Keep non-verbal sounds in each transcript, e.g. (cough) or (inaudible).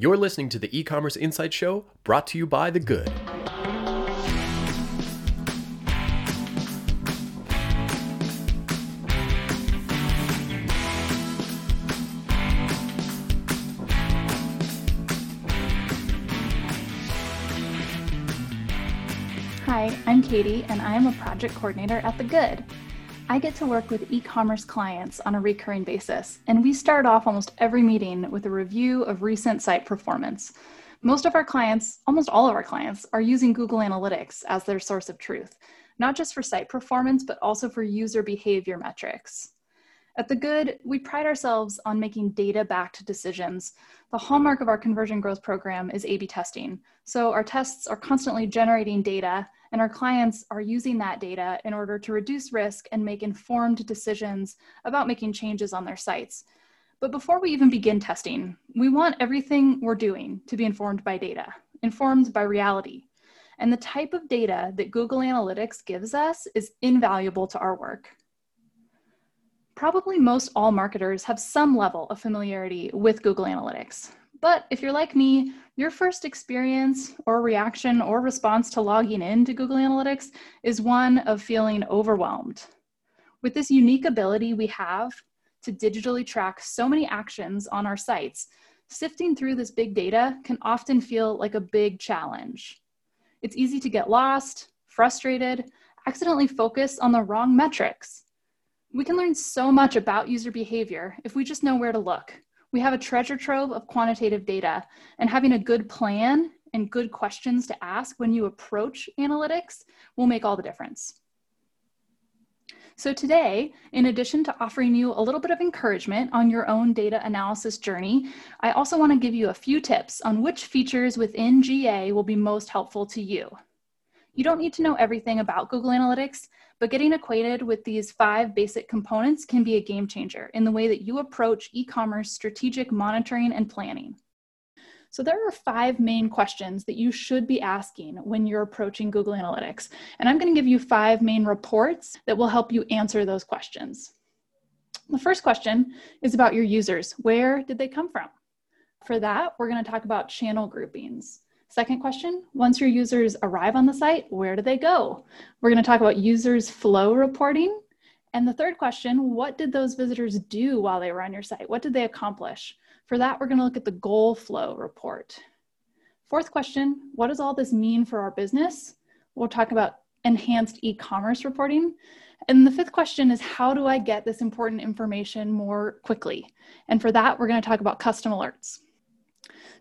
You're listening to the e commerce insight show brought to you by The Good. Hi, I'm Katie, and I am a project coordinator at The Good. I get to work with e commerce clients on a recurring basis, and we start off almost every meeting with a review of recent site performance. Most of our clients, almost all of our clients, are using Google Analytics as their source of truth, not just for site performance, but also for user behavior metrics. At The Good, we pride ourselves on making data backed decisions. The hallmark of our conversion growth program is A B testing. So our tests are constantly generating data and our clients are using that data in order to reduce risk and make informed decisions about making changes on their sites. But before we even begin testing, we want everything we're doing to be informed by data, informed by reality. And the type of data that Google Analytics gives us is invaluable to our work. Probably most all marketers have some level of familiarity with Google Analytics. But if you're like me, your first experience or reaction or response to logging in to Google Analytics is one of feeling overwhelmed. With this unique ability we have to digitally track so many actions on our sites, sifting through this big data can often feel like a big challenge. It's easy to get lost, frustrated, accidentally focus on the wrong metrics. We can learn so much about user behavior if we just know where to look we have a treasure trove of quantitative data, and having a good plan and good questions to ask when you approach analytics will make all the difference. So today, in addition to offering you a little bit of encouragement on your own data analysis journey, I also want to give you a few tips on which features within GA will be most helpful to you. You don't need to know everything about Google Analytics, but getting acquainted with these five basic components can be a game changer in the way that you approach e commerce strategic monitoring and planning. So, there are five main questions that you should be asking when you're approaching Google Analytics. And I'm going to give you five main reports that will help you answer those questions. The first question is about your users. Where did they come from? For that, we're going to talk about channel groupings. Second question, once your users arrive on the site, where do they go? We're going to talk about users flow reporting. And the third question, what did those visitors do while they were on your site? What did they accomplish? For that, we're going to look at the goal flow report. Fourth question, what does all this mean for our business? We'll talk about enhanced e-commerce reporting. And the fifth question is how do I get this important information more quickly? And for that, we're going to talk about custom alerts.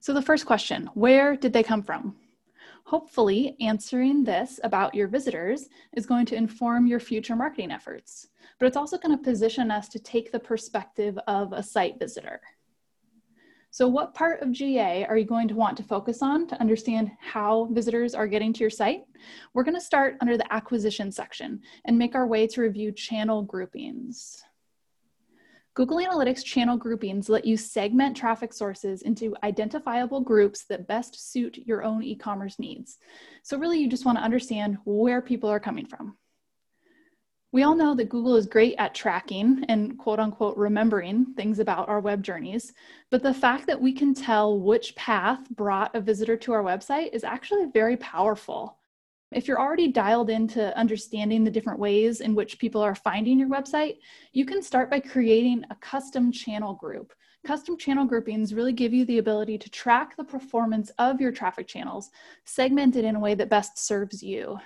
So, the first question where did they come from? Hopefully, answering this about your visitors is going to inform your future marketing efforts, but it's also going to position us to take the perspective of a site visitor. So, what part of GA are you going to want to focus on to understand how visitors are getting to your site? We're going to start under the acquisition section and make our way to review channel groupings. Google Analytics channel groupings let you segment traffic sources into identifiable groups that best suit your own e commerce needs. So, really, you just want to understand where people are coming from. We all know that Google is great at tracking and quote unquote remembering things about our web journeys, but the fact that we can tell which path brought a visitor to our website is actually very powerful. If you're already dialed into understanding the different ways in which people are finding your website, you can start by creating a custom channel group. Custom channel groupings really give you the ability to track the performance of your traffic channels, segmented in a way that best serves you.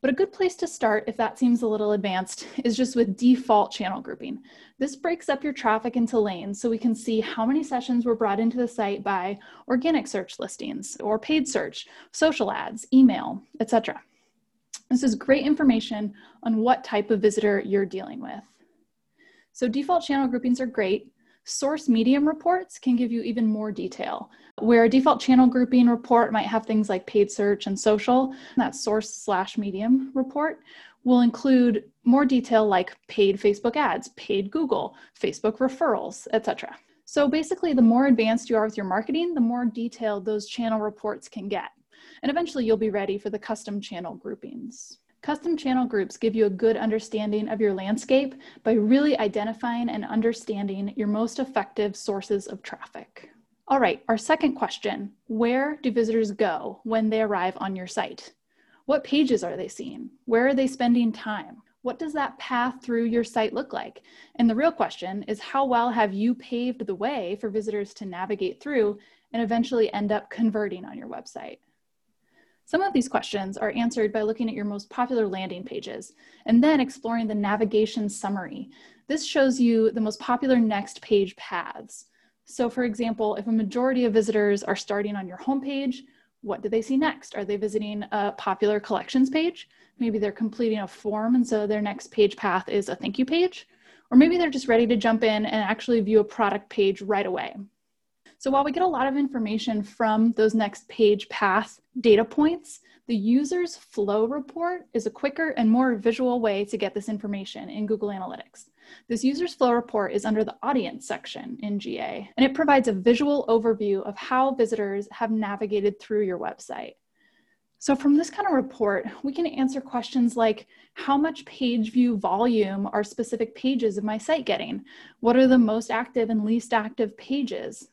But a good place to start, if that seems a little advanced, (laughs) is just with default channel grouping. This breaks up your traffic into lanes so we can see how many sessions were brought into the site by organic search listings or paid search, social ads, email, etc. This is great information on what type of visitor you're dealing with. So default channel groupings are great, Source medium reports can give you even more detail. Where a default channel grouping report might have things like paid search and social, that source slash medium report will include more detail like paid Facebook ads, paid Google, Facebook referrals, etc. So basically, the more advanced you are with your marketing, the more detailed those channel reports can get. And eventually, you'll be ready for the custom channel groupings. Custom channel groups give you a good understanding of your landscape by really identifying and understanding your most effective sources of traffic. All right, our second question Where do visitors go when they arrive on your site? What pages are they seeing? Where are they spending time? What does that path through your site look like? And the real question is how well have you paved the way for visitors to navigate through and eventually end up converting on your website? Some of these questions are answered by looking at your most popular landing pages and then exploring the navigation summary. This shows you the most popular next page paths. So for example, if a majority of visitors are starting on your homepage, what do they see next? Are they visiting a popular collections page? Maybe they're completing a form and so their next page path is a thank you page. Or maybe they're just ready to jump in and actually view a product page right away. So while we get a lot of information from those next page path data points, the user's flow report is a quicker and more visual way to get this information in Google Analytics. This user's flow report is under the audience section in GA, and it provides a visual overview of how visitors have navigated through your website. So from this kind of report, we can answer questions like, how much page view volume are specific pages of my site getting? What are the most active and least active pages?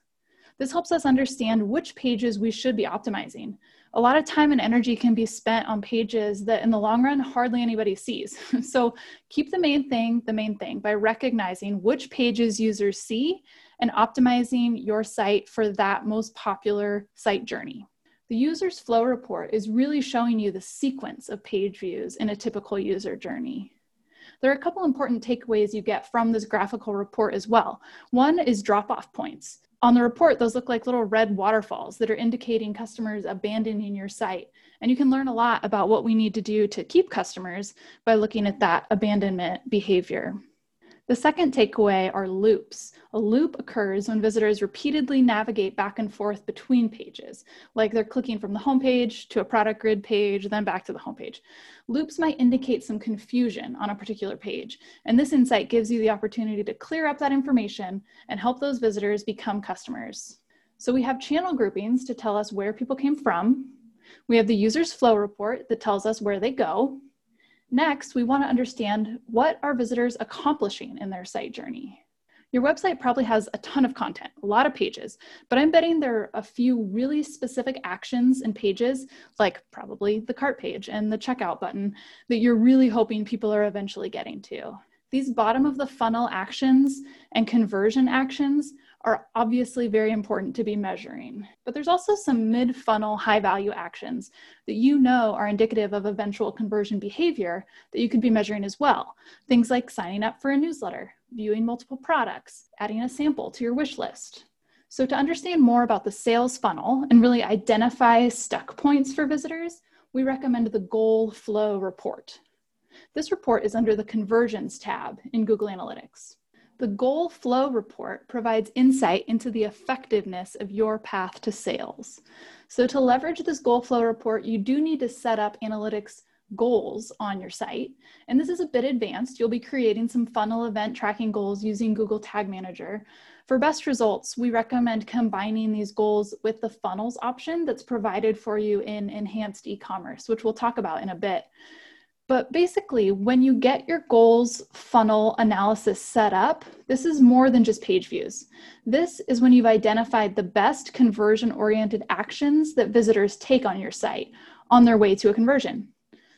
This helps us understand which pages we should be optimizing. A lot of time and energy can be spent on pages that in the long run hardly anybody sees. (laughs) so keep the main thing the main thing by recognizing which pages users see and optimizing your site for that most popular site journey. The user's flow report is really showing you the sequence of page views in a typical user journey. There are a couple important takeaways you get from this graphical report as well. One is drop off points. On the report, those look like little red waterfalls that are indicating customers abandoning your site. And you can learn a lot about what we need to do to keep customers by looking at that abandonment behavior. The second takeaway are loops. A loop occurs when visitors repeatedly navigate back and forth between pages, like they're clicking from the homepage to a product grid page, then back to the homepage. Loops might indicate some confusion on a particular page, and this insight gives you the opportunity to clear up that information and help those visitors become customers. So we have channel groupings to tell us where people came from. We have the user's flow report that tells us where they go. Next, we want to understand what are visitors are accomplishing in their site journey. Your website probably has a ton of content, a lot of pages, but I'm betting there are a few really specific actions and pages, like probably the cart page and the checkout button, that you're really hoping people are eventually getting to. These bottom of the funnel actions and conversion actions are obviously very important to be measuring. But there's also some mid funnel high value actions that you know are indicative of eventual conversion behavior that you could be measuring as well. Things like signing up for a newsletter, viewing multiple products, adding a sample to your wish list. So, to understand more about the sales funnel and really identify stuck points for visitors, we recommend the Goal Flow Report. This report is under the Conversions tab in Google Analytics. The Goal Flow Report provides insight into the effectiveness of your path to sales. So, to leverage this Goal Flow Report, you do need to set up analytics goals on your site. And this is a bit advanced. You'll be creating some funnel event tracking goals using Google Tag Manager. For best results, we recommend combining these goals with the funnels option that's provided for you in enhanced e-commerce, which we'll talk about in a bit. But basically, when you get your goals funnel analysis set up, this is more than just page views. This is when you've identified the best conversion oriented actions that visitors take on your site on their way to a conversion.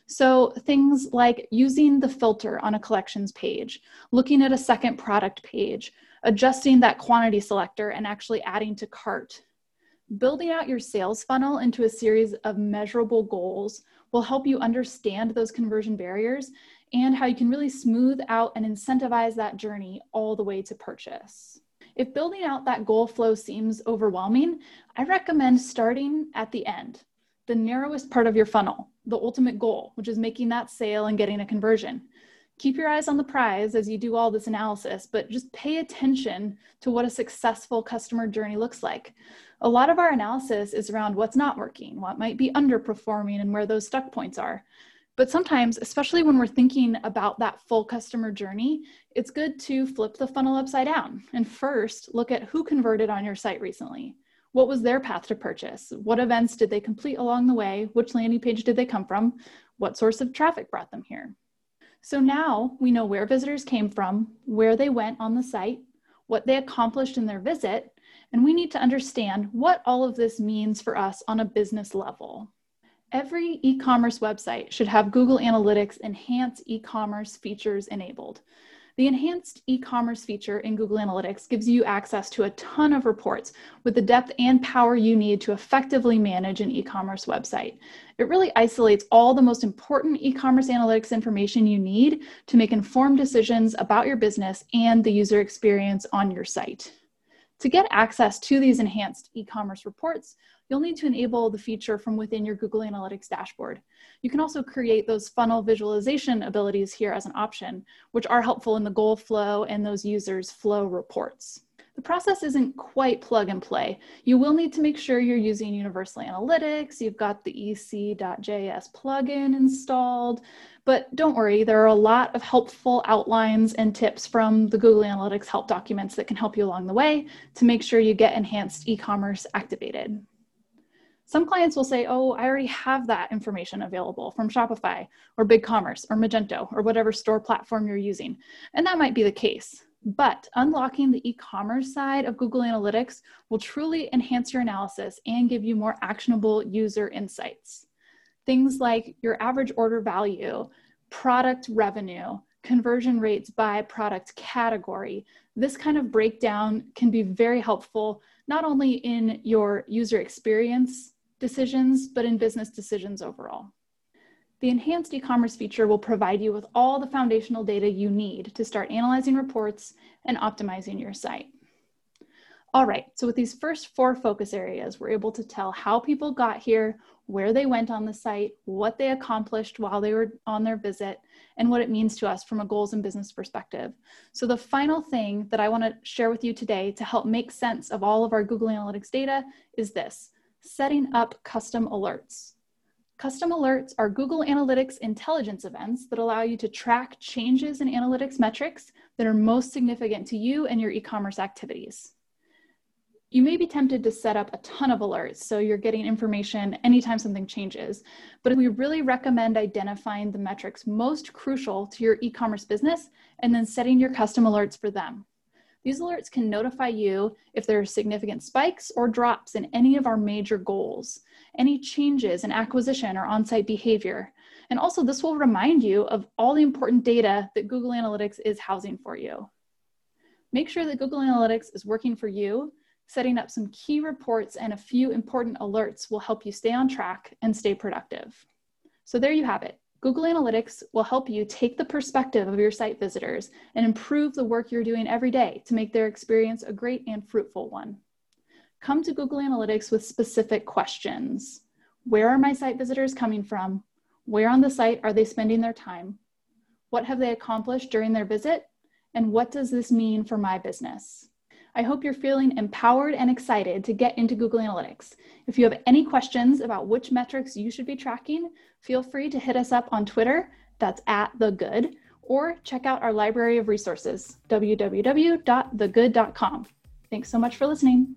So, things like using the filter on a collections page, looking at a second product page, adjusting that quantity selector, and actually adding to cart. Building out your sales funnel into a series of measurable goals will help you understand those conversion barriers and how you can really smooth out and incentivize that journey all the way to purchase. If building out that goal flow seems overwhelming, I recommend starting at the end, the narrowest part of your funnel, the ultimate goal, which is making that sale and getting a conversion. Keep your eyes on the prize as you do all this analysis, but just pay attention to what a successful customer journey looks like a lot of our analysis is around what's not working, what might be underperforming, and where those stuck points are. But sometimes, especially when we're thinking about that full customer journey, it's good to flip the funnel upside down and first look at who converted on your site recently. What was their path to purchase? What events did they complete along the way? Which landing page did they come from? What source of traffic brought them here? So now we know where visitors came from, where they went on the site, what they accomplished in their visit, And we need to understand what all of this means for us on a business level. Every e commerce website should have Google Analytics enhanced e commerce features enabled. The enhanced e commerce feature in Google Analytics gives you access to a ton of reports with the depth and power you need to effectively manage an e commerce website. It really isolates all the most important e commerce analytics information you need to make informed decisions about your business and the user experience on your site. To get access to these enhanced e commerce reports, you'll need to enable the feature from within your Google Analytics dashboard. You can also create those funnel visualization abilities here as an option, which are helpful in the goal flow and those users' flow reports. The process isn't quite plug and play. You will need to make sure you're using Universal Analytics, you've got the ec.js plugin installed, but don't worry, there are a lot of helpful outlines and tips from the Google Analytics help documents that can help you along the way to make sure you get enhanced e-commerce activated. Some clients will say, oh, I already have that information available from Shopify or BigCommerce or Magento or whatever store platform you're using. And that might be the case. But unlocking the e commerce side of Google Analytics will truly enhance your analysis and give you more actionable user insights. Things like your average order value, product revenue, conversion rates by product category. This kind of breakdown can be very helpful, not only in your user experience decisions, but in business decisions overall. The enhanced e-commerce feature will provide you with all the foundational data you need to start analyzing reports and optimizing your site. All right, so with these first four focus areas, we're able to tell how people got here, where they went on the site, what they accomplished while they were on their visit, and what it means to us from a goals and business perspective. So the final thing that I wanna share with you today to help make sense of all of our Google Analytics data is this setting up custom alerts. Custom alerts are Google Analytics intelligence events that allow you to track changes in analytics metrics that are most significant to you and your e-commerce activities. You may be tempted to set up a ton of alerts so you're getting information anytime something changes, but we really recommend identifying the metrics most crucial to your e-commerce business and then setting your custom alerts for them. These alerts can notify you if there are significant spikes or drops in any of our major goals, any changes in acquisition or on-site behavior. And also this will remind you of all the important data that Google Analytics is housing for you. Make sure that Google Analytics is working for you. Setting up some key reports and a few important alerts will help you stay on track and stay productive. So there you have it. Google Analytics will help you take the perspective of your site visitors and improve the work you're doing every day to make their experience a great and fruitful one. Come to Google Analytics with specific questions. Where are my site visitors coming from? Where on the site are they spending their time? What have they accomplished during their visit? And what does this mean for my business? I hope you're feeling empowered and excited to get into Google Analytics. If you have any questions about which metrics you should be tracking, feel free to hit us up on Twitter, that's at the good, or check out our library of resources, www.thegood.com. Thanks so much for listening.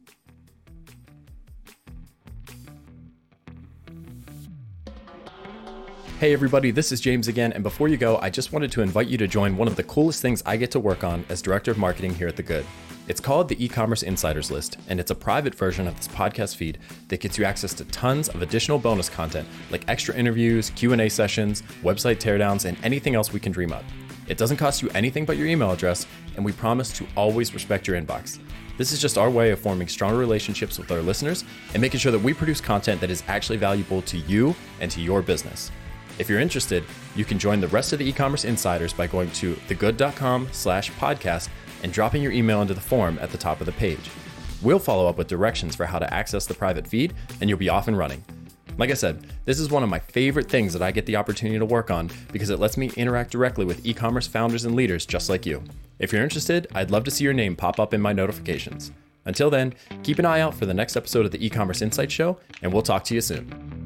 Hey everybody, this is James again, and before you go, I just wanted to invite you to join one of the coolest things I get to work on as Director of Marketing here at The Good. It's called the e-commerce insiders list, and it's a private version of this podcast feed that gets you access to tons of additional bonus content like extra interviews, Q&A sessions, website teardowns, and anything else we can dream up. It doesn't cost you anything but your email address, and we promise to always respect your inbox. This is just our way of forming stronger relationships with our listeners and making sure that we produce content that is actually valuable to you and to your business. If you're interested, you can join the rest of the e-commerce insiders by going to thegood.com slash podcast and dropping your email into the form at the top of the page. We'll follow up with directions for how to access the private feed, and you'll be off and running. Like I said, this is one of my favorite things that I get the opportunity to work on because it lets me interact directly with e commerce founders and leaders just like you. If you're interested, I'd love to see your name pop up in my notifications. Until then, keep an eye out for the next episode of the e commerce insight show, and we'll talk to you soon.